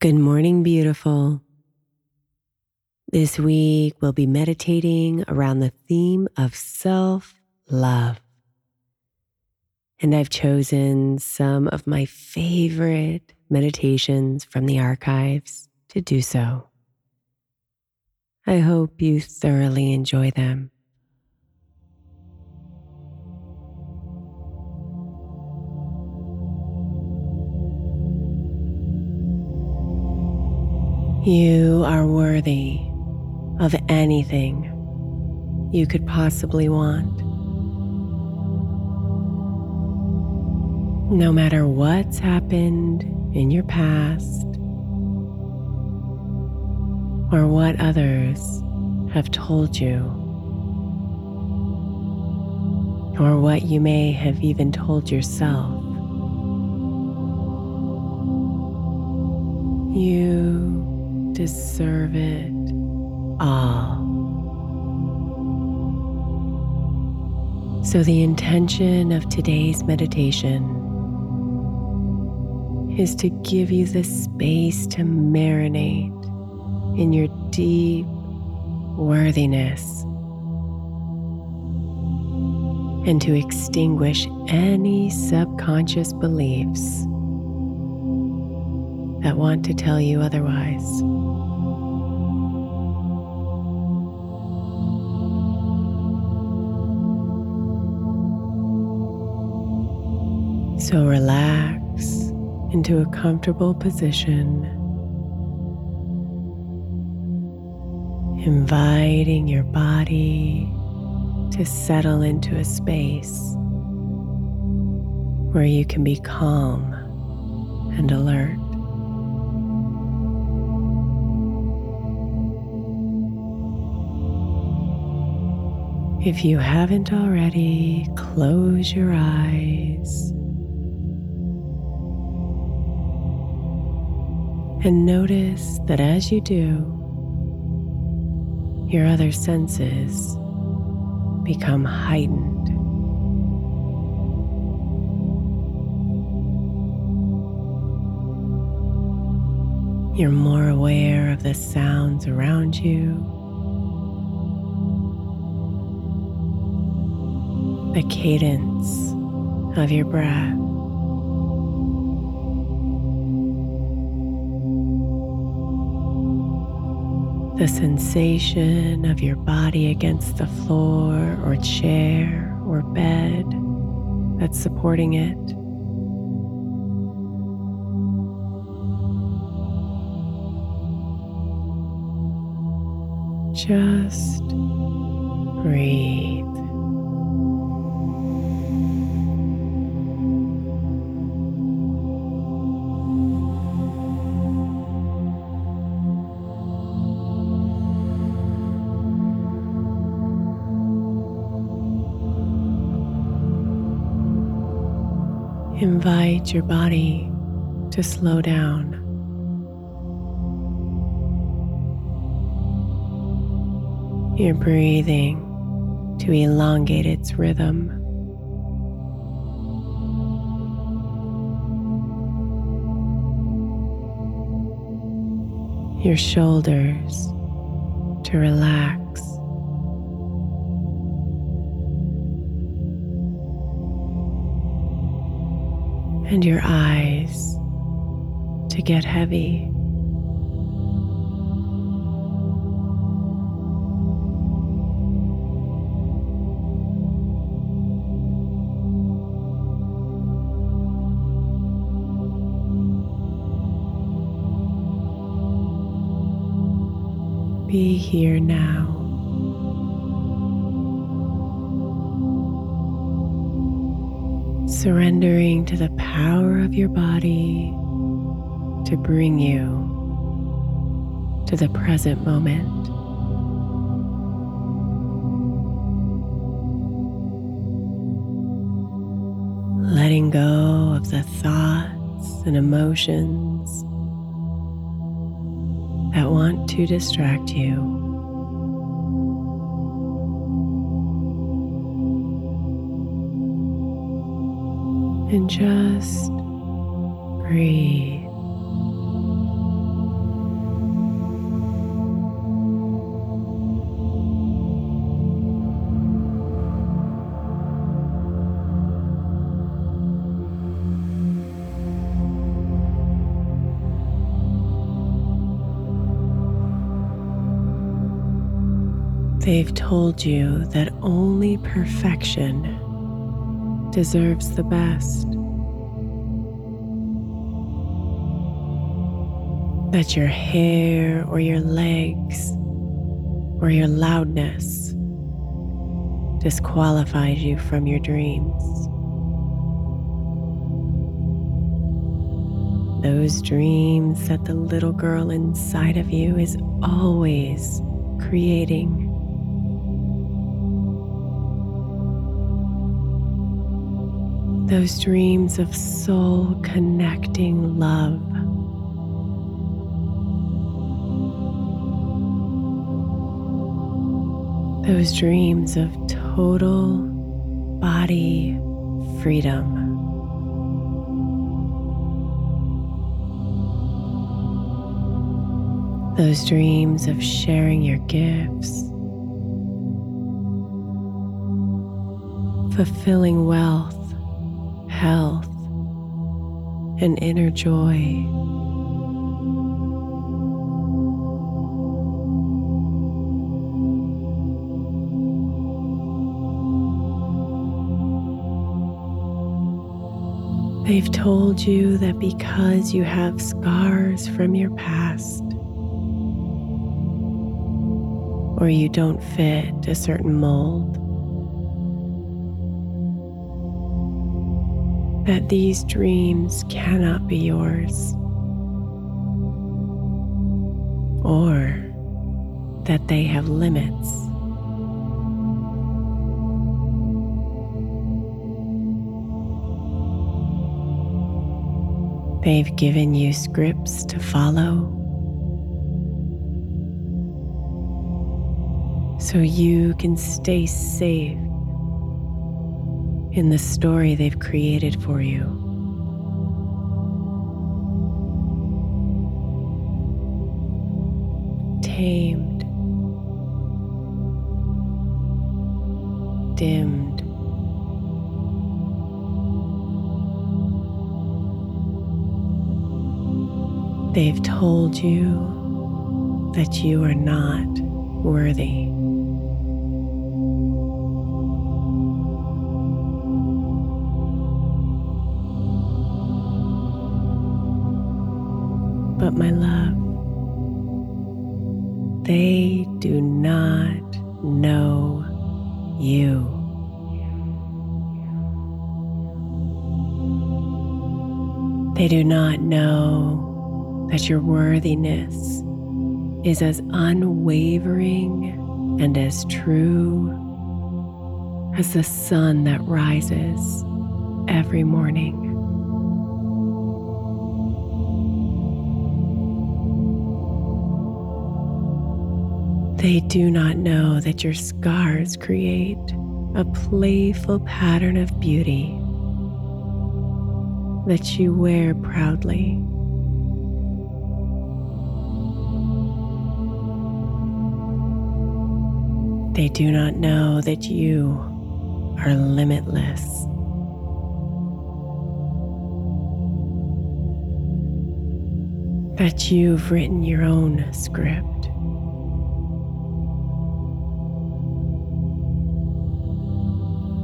Good morning, beautiful. This week we'll be meditating around the theme of self love. And I've chosen some of my favorite meditations from the archives to do so. I hope you thoroughly enjoy them. You are worthy of anything you could possibly want. No matter what's happened in your past or what others have told you, or what you may have even told yourself, you deserve it all. So, the intention of today's meditation is to give you the space to marinate in your deep worthiness and to extinguish any subconscious beliefs that want to tell you otherwise. So relax into a comfortable position, inviting your body to settle into a space where you can be calm and alert. If you haven't already, close your eyes and notice that as you do, your other senses become heightened. You're more aware of the sounds around you. The cadence of your breath. The sensation of your body against the floor or chair or bed that's supporting it. Just breathe. Invite your body to slow down. Your breathing to elongate its rhythm. Your shoulders to relax. And your eyes to get heavy. Be here now. Surrendering to the power of your body to bring you to the present moment. Letting go of the thoughts and emotions that want to distract you. And just breathe. They've told you that only perfection deserves the best. That your hair or your legs or your loudness disqualifies you from your dreams. Those dreams that the little girl inside of you is always creating. Those dreams of soul connecting love. Those dreams of total body freedom. Those dreams of sharing your gifts, fulfilling wealth health, and inner joy. They've told you that because you have scars from your past, or you don't fit a certain mold, that these dreams cannot be yours, or that they have limits. They've given you scripts to follow. So you can stay safe in the story they've created for you. Tamed, dimmed. They've told you that you are not worthy. But my love, they do not know you. They do not know that your worthiness is as unwavering and as true as the sun that rises every morning. They do not know that your scars create a playful pattern of beauty that you wear proudly. They do not know that you are limitless. that you've written your own script.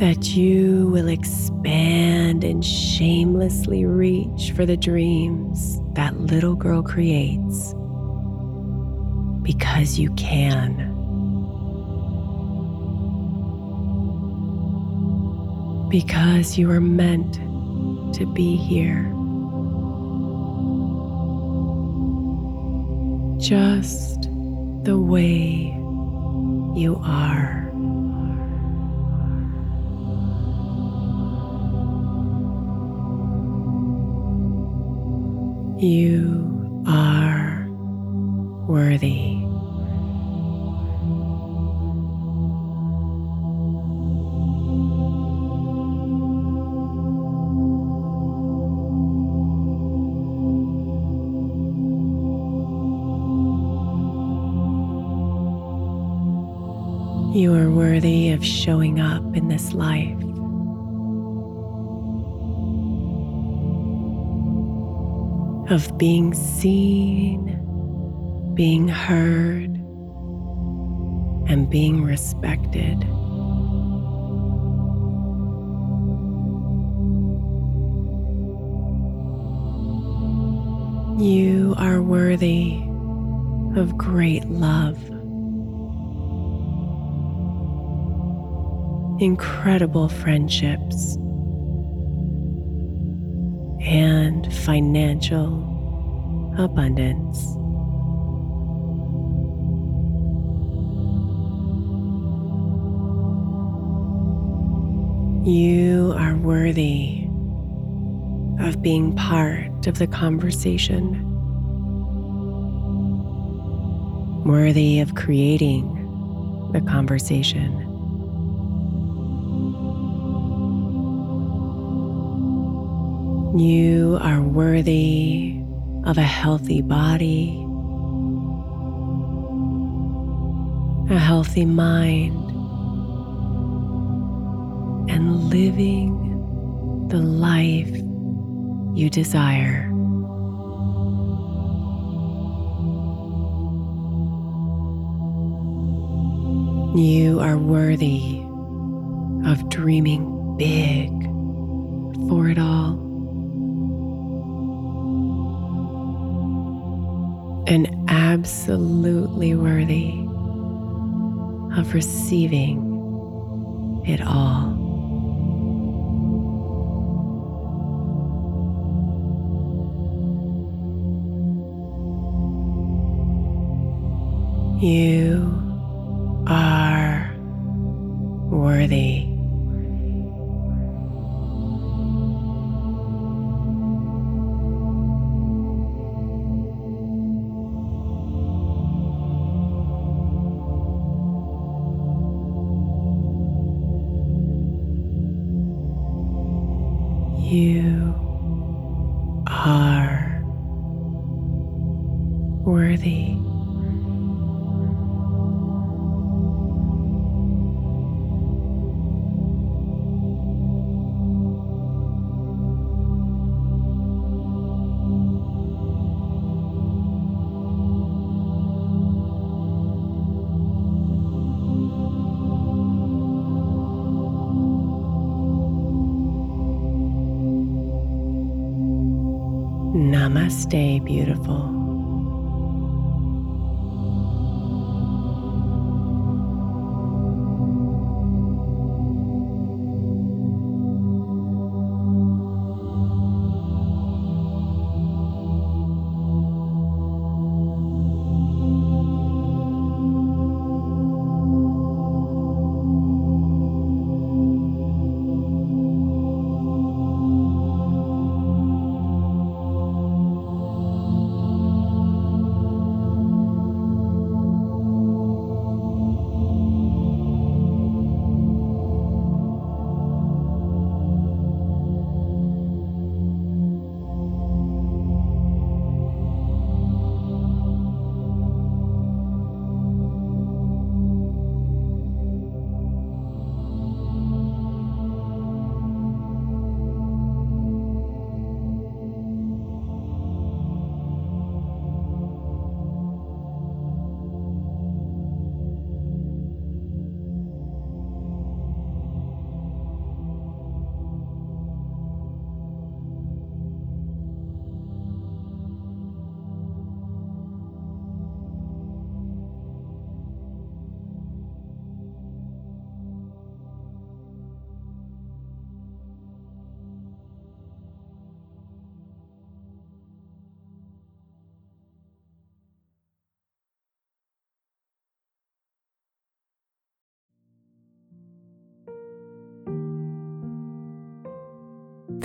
That you will expand and shamelessly reach for the dreams that little girl creates because you can. Because you are meant to be here. Just the way you are. You are worthy. You are worthy of showing up in this life. Of being seen, being heard, and being respected. You are worthy of great love. incredible friendships, and financial abundance. You are worthy of being part of the conversation, worthy of creating the conversation. You are worthy of a healthy body, a healthy mind, and living the life you desire. You are worthy of dreaming big for it all. And absolutely worthy of receiving it all. You are worthy. Worthy. Namaste, beautiful.